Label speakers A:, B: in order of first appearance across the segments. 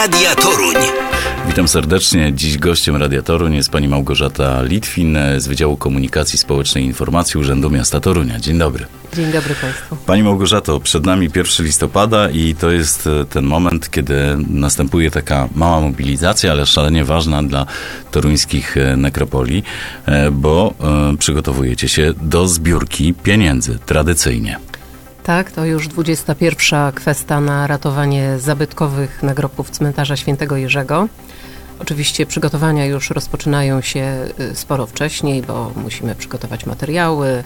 A: Radia Toruń.
B: Witam serdecznie. Dziś gościem Radia Toruń jest pani Małgorzata Litwin z Wydziału Komunikacji Społecznej i Informacji Urzędu Miasta Torunia. Dzień dobry.
C: Dzień dobry Państwu.
B: Pani Małgorzato, przed nami 1 listopada i to jest e, ten moment, kiedy następuje taka mała mobilizacja, ale szalenie ważna dla toruńskich e, nekropolii, e, bo przygotowujecie się do zbiórki pieniędzy tradycyjnie.
C: Tak, to już 21. kwesta na ratowanie zabytkowych nagrobków cmentarza Świętego Jerzego. Oczywiście przygotowania już rozpoczynają się y, sporo wcześniej, bo musimy przygotować materiały,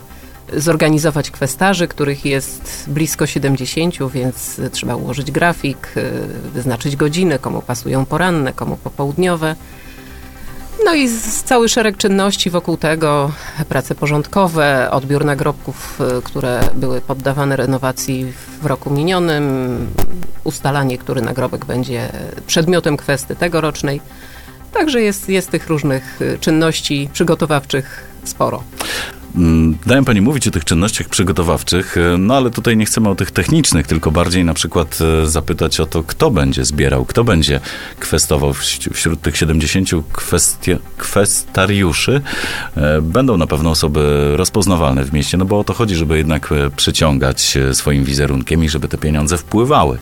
C: zorganizować kwestarzy, których jest blisko 70, więc trzeba ułożyć grafik, y, wyznaczyć godziny, komu pasują poranne, komu popołudniowe. No i cały szereg czynności wokół tego, prace porządkowe, odbiór nagrobków, y, które były poddawane renowacji w roku minionym, ustalanie, który nagrobek będzie przedmiotem kwesty tegorocznej. Także jest, jest tych różnych y, czynności przygotowawczych sporo.
B: Mm, Daję pani mówić o tych czynnościach przygotowawczych, e, no ale tutaj nie chcemy o tych technicznych, tylko bardziej na przykład e, zapytać o to, kto będzie zbierał, kto będzie kwestował wśród tych 70 kwestie, kwestariuszy. E, będą na pewno osoby rozpoznawalne w mieście, no bo o to chodzi, żeby jednak przyciągać swoim wizerunkiem i żeby te pieniądze wpływały.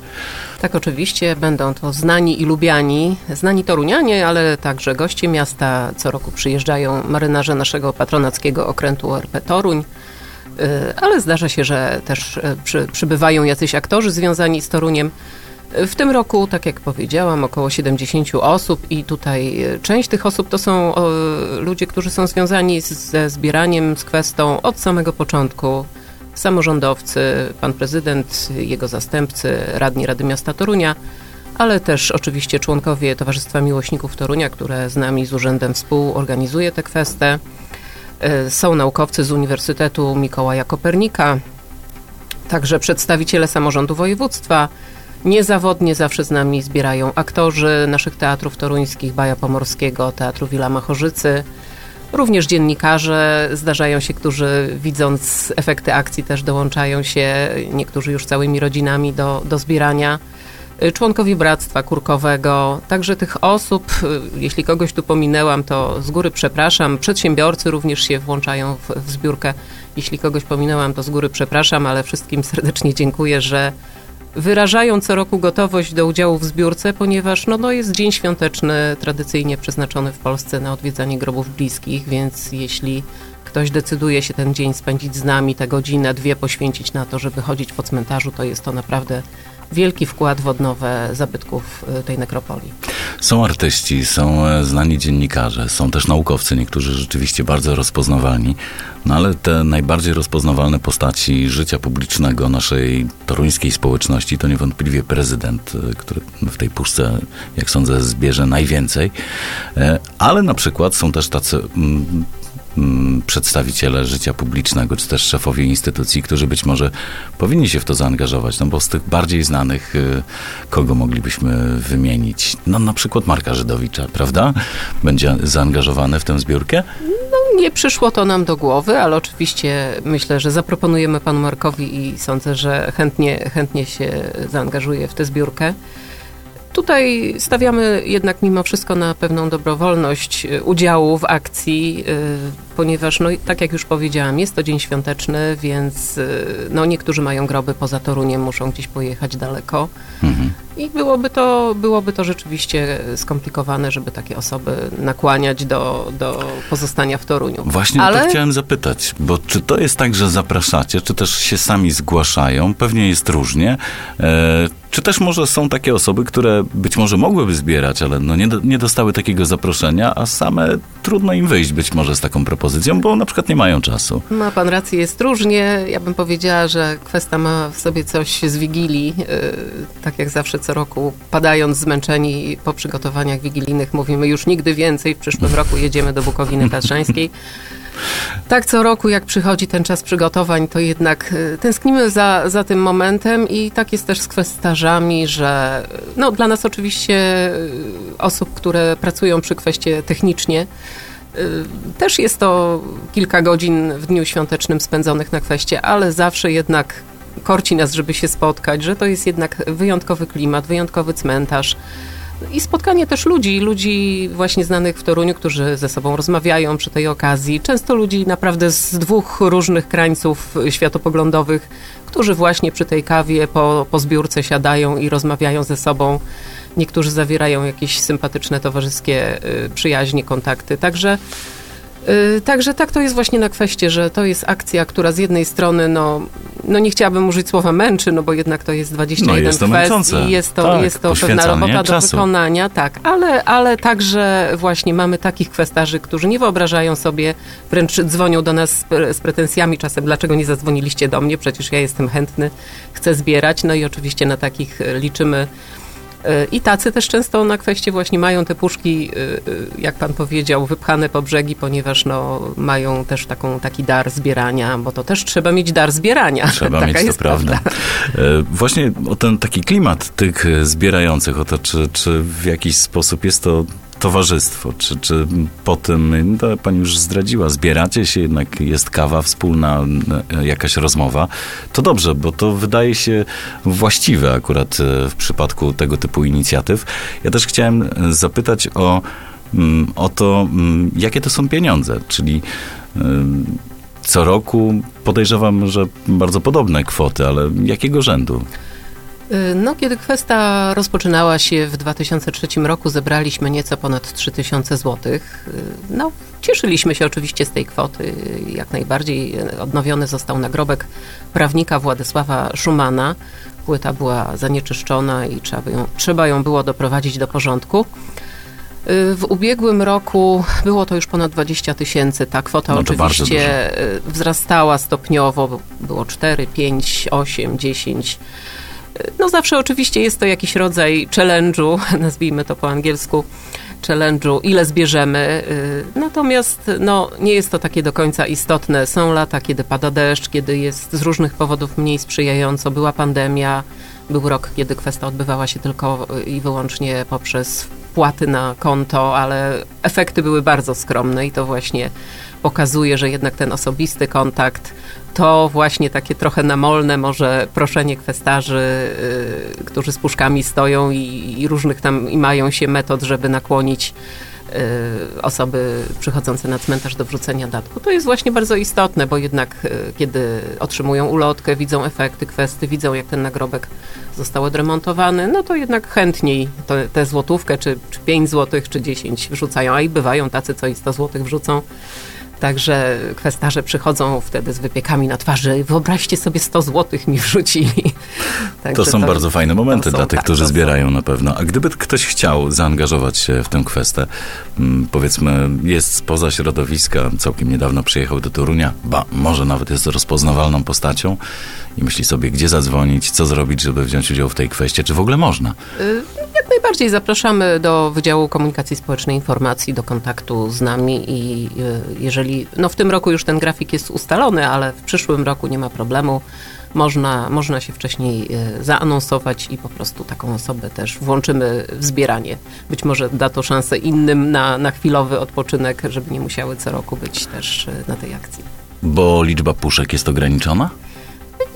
C: Tak, oczywiście będą to znani i lubiani, znani torunianie, ale także goście miasta. Co roku przyjeżdżają marynarze naszego patronackiego okrętu ORP Toruń. Y, ale zdarza się, że też y, przy, przybywają jacyś aktorzy związani z Toruniem. Y, w tym roku, tak jak powiedziałam, około 70 osób i tutaj część tych osób to są ludzie, którzy są związani ze zbieraniem, z kwestią od samego początku samorządowcy, pan prezydent, jego zastępcy, radni Rady Miasta Torunia, ale też oczywiście członkowie Towarzystwa Miłośników Torunia, które z nami, z urzędem współorganizuje tę kwestię. E, są naukowcy z Uniwersytetu Mikołaja Kopernika, także przedstawiciele samorządu województwa. Niezawodnie zawsze z nami zbierają aktorzy naszych teatrów toruńskich, Baja Pomorskiego, Teatru Wilama Chorzycy, Również dziennikarze zdarzają się, którzy widząc efekty akcji też dołączają się, niektórzy już całymi rodzinami do, do zbierania. Y, członkowie Bractwa Kurkowego, także tych osób, y, jeśli kogoś tu pominęłam, to z góry przepraszam. Przedsiębiorcy również się włączają w, w zbiórkę. Jeśli kogoś pominęłam, to z góry przepraszam, ale wszystkim serdecznie dziękuję, że wyrażają co roku gotowość do udziału w zbiórce, ponieważ no, no jest dzień świąteczny tradycyjnie przeznaczony w Polsce na odwiedzanie grobów bliskich, więc jeśli ktoś decyduje się ten dzień spędzić z nami, tę godzinę, dwie poświęcić na to, żeby chodzić po cmentarzu, to jest to naprawdę wielki wkład w odnowę zabytków y, tej nekropolii.
B: Są artyści, są e, znani dziennikarze, są też naukowcy, niektórzy rzeczywiście bardzo rozpoznawalni, no ale te najbardziej rozpoznawalne postaci życia publicznego naszej toruńskiej społeczności to niewątpliwie prezydent, e, który w tej puszce, jak sądzę, zbierze najwięcej, e, ale na przykład są też tacy mm, przedstawiciele życia publicznego, czy też szefowie instytucji, którzy być może powinni się w to zaangażować, no bo z tych bardziej znanych, y, kogo moglibyśmy wymienić? No na przykład Marka Żydowicza, prawda? Będzie zaangażowany w tę zbiórkę?
C: No nie przyszło to nam do głowy, ale oczywiście myślę, że zaproponujemy panu Markowi i sądzę, że chętnie, chętnie się zaangażuje w tę zbiórkę. Tutaj stawiamy jednak mimo wszystko na pewną dobrowolność y, udziału w akcji, y, ponieważ, no, tak jak już powiedziałam, jest to dzień świąteczny, więc y, no, niektórzy mają groby poza Toruniem, muszą gdzieś pojechać daleko. Mhm. I byłoby to, byłoby to rzeczywiście skomplikowane, żeby takie osoby nakłaniać do, do pozostania w Toruniu.
B: Właśnie Ale... to chciałem zapytać, bo czy to jest tak, że zapraszacie, czy też się sami zgłaszają? Pewnie jest różnie. E, czy też może są takie osoby, które być może mogłyby zbierać, ale no nie, nie dostały takiego zaproszenia, a same trudno im wyjść być może z taką propozycją, bo na przykład nie mają czasu.
C: Ma pan rację, jest różnie. Ja bym powiedziała, że kwestia ma w sobie coś z Wigilii. Yy, tak jak zawsze co roku, padając zmęczeni po przygotowaniach wigilijnych, mówimy już nigdy więcej. W przyszłym roku jedziemy do Bukowiny Tatrzańskiej. Tak, co roku, jak przychodzi ten czas przygotowań, to jednak y, tęsknimy za, za tym momentem i tak jest też z kwestarzami, że no, dla nas oczywiście y, osób, które pracują przy kwestie technicznie, y, też jest to kilka godzin w dniu świątecznym spędzonych na kwestie, ale zawsze jednak korci nas, żeby się spotkać, że to jest jednak wyjątkowy klimat, wyjątkowy cmentarz i spotkanie też ludzi, ludzi właśnie znanych w Toruniu, którzy ze sobą rozmawiają przy tej okazji. Często ludzi naprawdę z dwóch różnych krańców światopoglądowych, którzy właśnie przy tej kawie po, po zbiórce siadają i rozmawiają ze sobą. Niektórzy zawierają jakieś sympatyczne, towarzyskie y, przyjaźnie, kontakty. Także Y, także tak to jest właśnie na kwestii, że to jest akcja, która z jednej strony, no, no nie chciałabym użyć słowa męczy, no bo jednak to jest 21 no jest to kwest i jest to,
B: tak,
C: jest to pewna robota
B: czasu.
C: do wykonania, tak, ale, ale także właśnie mamy takich kwestarzy, którzy nie wyobrażają sobie, wręcz dzwonią do nas z, z pretensjami czasem, dlaczego nie zadzwoniliście do mnie, przecież ja jestem chętny, chcę zbierać, no i oczywiście na takich liczymy i tacy też często na kwestie właśnie mają te puszki, y, y, jak pan powiedział, wypchane po brzegi, ponieważ no, mają też taką, taki dar zbierania, bo to też trzeba mieć dar zbierania.
B: Trzeba
C: Taka
B: mieć, to prawda. prawda. E, właśnie o ten taki klimat tych zbierających, o to, czy, czy w jakiś sposób jest to towarzystwo? Czy, czy po tym, no, pani już zdradziła, zbieracie się, jednak jest kawa wspólna, e, jakaś rozmowa, to dobrze, bo to wydaje się właściwe akurat e, w przypadku tego typu inicjatyw. Ja też chciałem e, zapytać o, mm, o to, mm, jakie to są pieniądze, czyli co roku podejrzewam, że bardzo podobne kwoty, ale jakiego rzędu?
C: Y, no, kiedy kwesta rozpoczynała się w 2003 roku, zebraliśmy nieco ponad 3000 zł. Y, no, cieszyliśmy się oczywiście z tej kwoty. Jak najbardziej odnowiony został nagrobek prawnika Władysława Szumana. Płyta była zanieczyszczona i trzeba ją, trzeba ją było doprowadzić do porządku. Y, w ubiegłym roku było to już ponad 20 tysięcy. Ta kwota no oczywiście wzrastała stopniowo. Było 4, 5, 8, 10. No zawsze oczywiście jest to jakiś rodzaj challenge'u, nazwijmy to po angielsku, challenge'u, ile zbierzemy. Y, natomiast no, nie jest to takie do końca istotne. Są lata, kiedy pada deszcz, kiedy jest z różnych powodów mniej sprzyjająco. Była pandemia, był rok, kiedy kwestia odbywała się tylko i wyłącznie poprzez wpłaty na konto, ale efekty były bardzo skromne i to właśnie pokazuje, że jednak ten osobisty kontakt to właśnie takie trochę namolne może proszenie kwestarzy, yy, którzy z puszkami stoją i, i, różnych tam i mają się metod, żeby nakłonić yy, osoby przychodzące na cmentarz do wrzucenia datku. To jest właśnie bardzo istotne, bo jednak yy, kiedy otrzymują ulotkę, widzą efekty kwesty, widzą jak ten nagrobek został odremontowany, no to jednak chętniej tę złotówkę, czy, czy 5 złotych, czy 10 wrzucają, a i bywają tacy, co i 100 złotych wrzucą. Także kwestarze przychodzą wtedy z wypiekami na twarzy. Wyobraźcie sobie 100 złotych mi wrzucili.
B: to są to, bardzo fajne momenty są, dla tych, tak, którzy zbierają na pewno. A gdyby ktoś chciał zaangażować się w tę kwestię, mm, powiedzmy jest spoza środowiska, całkiem niedawno przyjechał do Torunia, ba, może nawet jest rozpoznawalną postacią i myśli sobie, gdzie zadzwonić, co zrobić, żeby wziąć udział w tej kwestii, czy w ogóle można?
C: Y, jak najbardziej zapraszamy do Wydziału Komunikacji Społecznej Informacji, do kontaktu z nami i y, jeżeli, no w tym roku już ten grafik jest ustalony, ale w przyszłym roku nie ma problemu, można, można się wcześniej y, zaanonsować i po prostu taką osobę też włączymy w zbieranie. Być może da to szansę innym na, na chwilowy odpoczynek, żeby nie musiały co roku być też na tej akcji.
B: Bo liczba puszek jest ograniczona?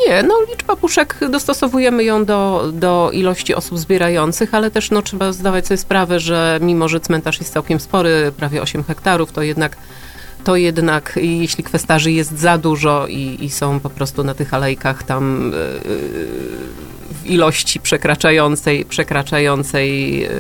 C: Nie, no liczba puszek dostosowujemy ją do, do ilości osób zbierających, ale też no, trzeba zdawać sobie sprawę, że mimo, że cmentarz jest całkiem spory, prawie 8 hektarów, to jednak to jednak jeśli kwestarzy jest za dużo i, i są po prostu na tych alejkach tam yy, w ilości przekraczającej, przekraczającej yy,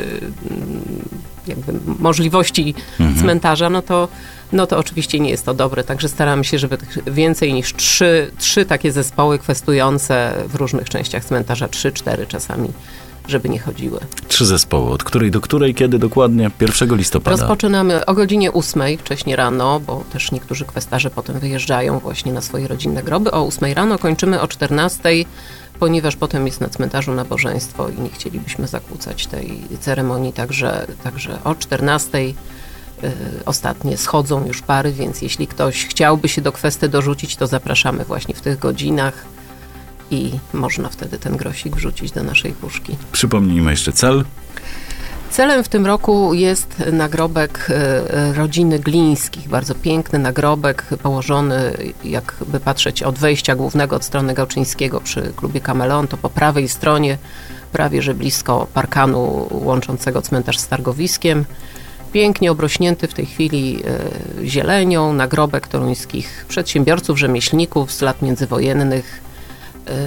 C: jakby możliwości mhm. cmentarza, no to no to oczywiście nie jest to dobre. Także staramy się, żeby więcej niż trzy, trzy takie zespoły kwestujące w różnych częściach cmentarza, trzy, cztery czasami żeby nie chodziły.
B: Trzy zespoły. Od której do której, kiedy dokładnie? 1 listopada.
C: Rozpoczynamy o godzinie 8 wcześniej rano, bo też niektórzy kwestarze potem wyjeżdżają właśnie na swoje rodzinne groby. O 8 rano kończymy o 14 ponieważ potem jest na cmentarzu nabożeństwo i nie chcielibyśmy zakłócać tej ceremonii, także, także o 14 Y, ostatnie schodzą już pary, więc jeśli ktoś chciałby się do kwestii dorzucić, to zapraszamy właśnie w tych godzinach i można wtedy ten grosik wrzucić do naszej puszki.
B: Przypomnijmy jeszcze cel.
C: Celem w tym roku jest nagrobek y, rodziny Glińskich. Bardzo piękny nagrobek położony, jakby patrzeć od wejścia głównego od strony Gałczyńskiego przy klubie Kameleon, to po prawej stronie prawie że blisko parkanu łączącego cmentarz z targowiskiem. Pięknie obrośnięty w tej chwili e, zielenią, nagrobek toruńskich przedsiębiorców, rzemieślników z lat międzywojennych. E,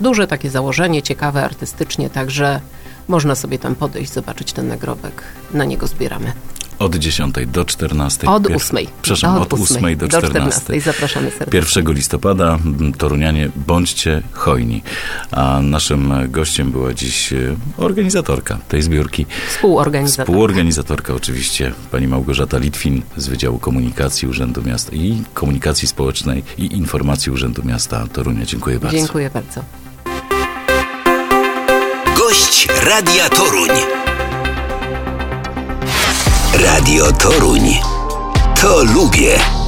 C: Duże takie założenie, ciekawe artystycznie, także można sobie tam podejść, zobaczyć ten nagrobek. Na niego zbieramy.
B: Od 10 do 14.
C: Od
B: Pier-
C: 8.
B: Przepraszam, od 8 do 14.
C: Zapraszamy serdecznie.
B: 1 listopada, Torunianie, bądźcie hojni. A naszym gościem była dziś e, organizatorka tej zbiórki.
C: Współorganizator.
B: Współorganizatorka oczywiście, pani Małgorzata Litwin z Wydziału Komunikacji Urzędu Miasta i Komunikacji Społecznej i Informacji Urzędu Miasta Torunia. Dziękuję bardzo.
C: Dziękuję bardzo.
A: Gość Radia Toruń. Radio Toruń. To lubię.